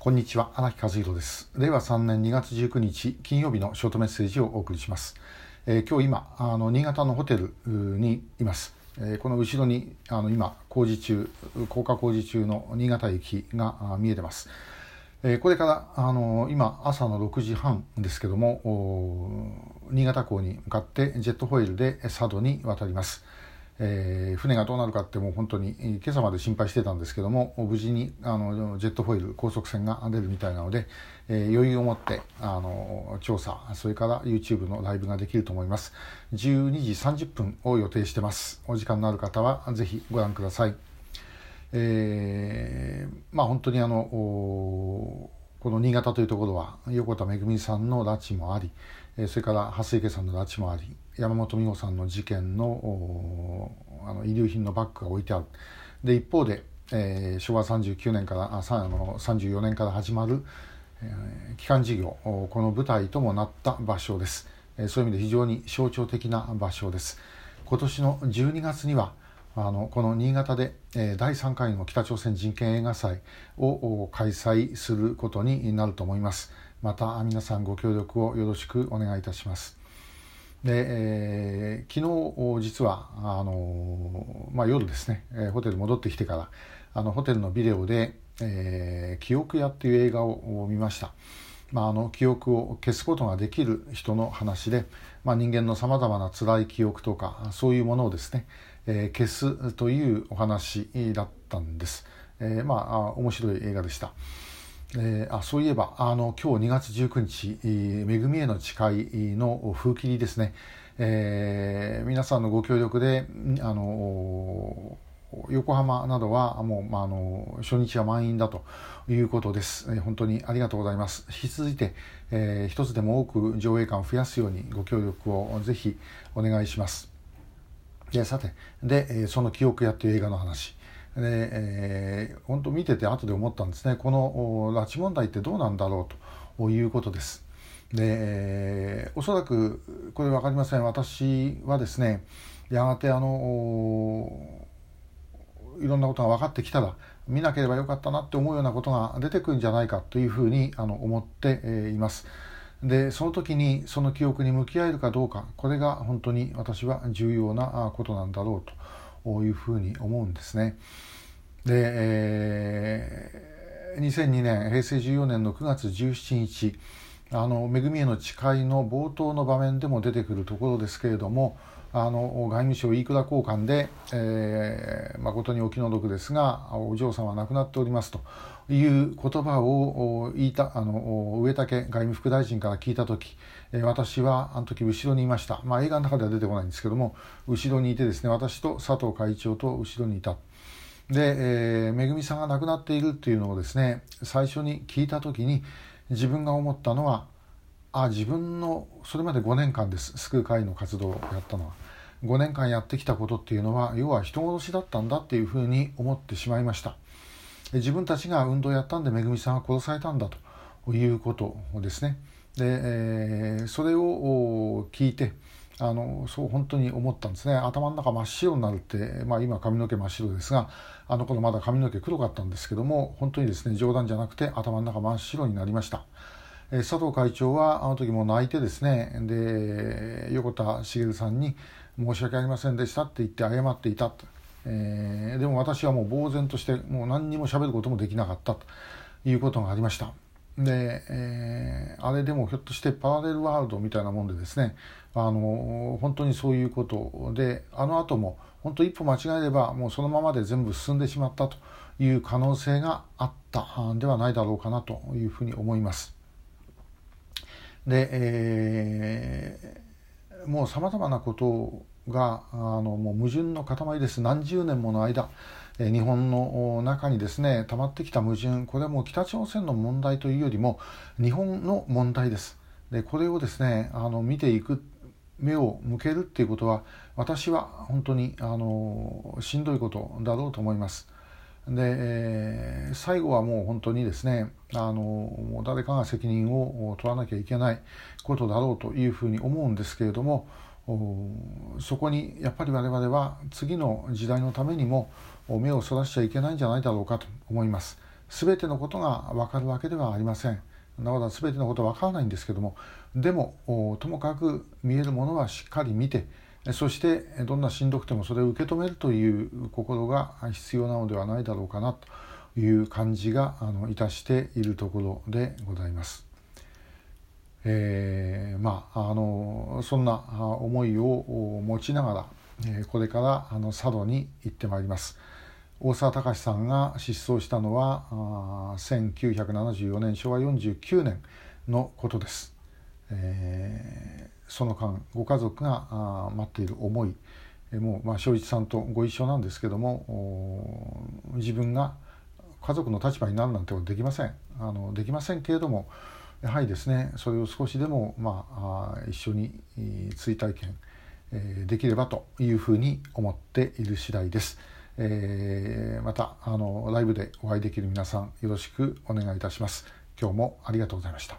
こんにちは荒木和弘です。令和3年2月19日金曜日のショートメッセージをお送りします、えー、今日今あの新潟のホテルにいます、えー、この後ろにあの今工事中高架工事中の新潟駅が見えてます。え、これからあの今朝の6時半ですけども新潟港に向かってジェットホイールで佐渡に渡ります、えー、船がどうなるかってもう本当に今朝まで心配してたんですけども無事にあのジェットフォイル高速船が出るみたいなので、えー、余裕を持ってあの調査それから YouTube のライブができると思います。12時30分を予定してます。お時間のある方はぜひご覧ください。えー、まあ本当にあのこの新潟というところは横田めぐみさんの拉致もありそれから蓮池さんの拉致もあり山本美穂さんの事件のあの遺留品のバッグが置いてある。で一方で、えー、昭和39年からああの34年から始まる、えー、基幹事業この舞台ともなった場所です、えー、そういう意味で非常に象徴的な場所です。今年の12月にはあのこの新潟で、えー、第3回の北朝鮮人権映画祭を開催することになると思いますまた皆さんご協力をよろしくお願いいたしますで、えー、昨日実はあの、まあ、夜ですね、えー、ホテル戻ってきてからあのホテルのビデオで「えー、記憶屋」っていう映画を見ました。まあ、あの記憶を消すことができる人の話で、まあ、人間のさまざまな辛い記憶とかそういうものをですね、えー、消すというお話だったんです。えー、まあ面白い映画でした。えー、あそういえばあの今日2月19日「めぐみへの誓い」の風切りですね、えー、皆さんのご協力であの横浜などはもう、まあ、あの初日は満員だということです、えー、本当にありがとうございます引き続いて、えー、一つでも多く上映館を増やすようにご協力をぜひお願いしますでさてでその「記憶屋」という映画の話で、えー、本当見てて後で思ったんですねこの拉致問題ってどうなんだろうということです。で、えー、おそらくこれ分かりません私はですねやがてあのいろんなことが分かってきたら見なければよかったなって思うようなことが出てくるんじゃないかというふうにあの思っています。でその時にその記憶に向き合えるかどうかこれが本当に私は重要なことなんだろうというふうに思うんですね。で、えー、2002年平成14年の9月17日あの「めぐみへの誓い」の冒頭の場面でも出てくるところですけれどもあの外務省飯倉交換で、えー、誠にお気の毒ですがお嬢さんは亡くなっておりますという言葉を言いたあの上竹外務副大臣から聞いた時私はあの時後ろにいました、まあ、映画の中では出てこないんですけども後ろにいてですね私と佐藤会長と後ろにいた。で、えー、めぐみさんが亡くなっているっていうのをですね最初に聞いた時に自分が思ったのはあ自分のそれまで5年間です救う会の活動をやったのは。5年間やってきたことっていうのは要は人殺しだったんだっていうふうに思ってしまいました。自分たちが運動やったんでめぐみさんは殺されたんだということですね。で、えー、それを聞いてあのそう本当に思ったんですね。頭の中真っ白になるって、まあ、今髪の毛真っ白ですがあの頃まだ髪の毛黒かったんですけども本当にですね冗談じゃなくて頭の中真っ白になりました。え佐藤会長はあの時も泣いてですねで横田茂さんに「申し訳ありませんでした」って言って謝っていたと、えー、でも私はもう呆然としてもう何にも喋ることもできなかったということがありました。で、えー、あれでもひょっとしてパラレルワールドみたいなもんでですねあの本当にそういうことであの後も本当一歩間違えればもうそのままで全部進んでしまったという可能性があったんではないだろうかなというふうに思います。で、えー、もうさまざまなことをがあのもう矛盾の塊です。何十年もの間日本の中にですね溜まってきた矛盾。これはもう北朝鮮の問題というよりも日本の問題です。でこれをですねあの見ていく目を向けるっていうことは私は本当にあのしんどいことだろうと思います。で、えー、最後はもう本当にですねあの誰かが責任を取らなきゃいけないことだろうというふうに思うんですけれどもそこにやっぱり我々は次の時代のためにも目をそらしちゃいけないんじゃないだろうかと思います。全てのことが分かるわけではありません。なおだ全てのことは分からないんですけどもでもともかく見えるものはしっかり見てそしてどんなしんどくてもそれを受け止めるという心が必要なのではないだろうかなという感じがあのいたしているところでございます。えー、まああのそんな思いを持ちながら、えこれからあの佐渡に行ってまいります。大沢隆さんが失踪したのは1974年昭和49年のことです。えーその間ご家族が待っている思いもう、まあ、正一さんとご一緒なんですけども自分が家族の立場になるなんてことできませんあのできませんけれどもやはりですねそれを少しでも、まあ、一緒に追体験できればというふうに思っている次第です。えー、またあのライブでお会いできる皆さんよろしくお願いいたします。今日もありがとうございました。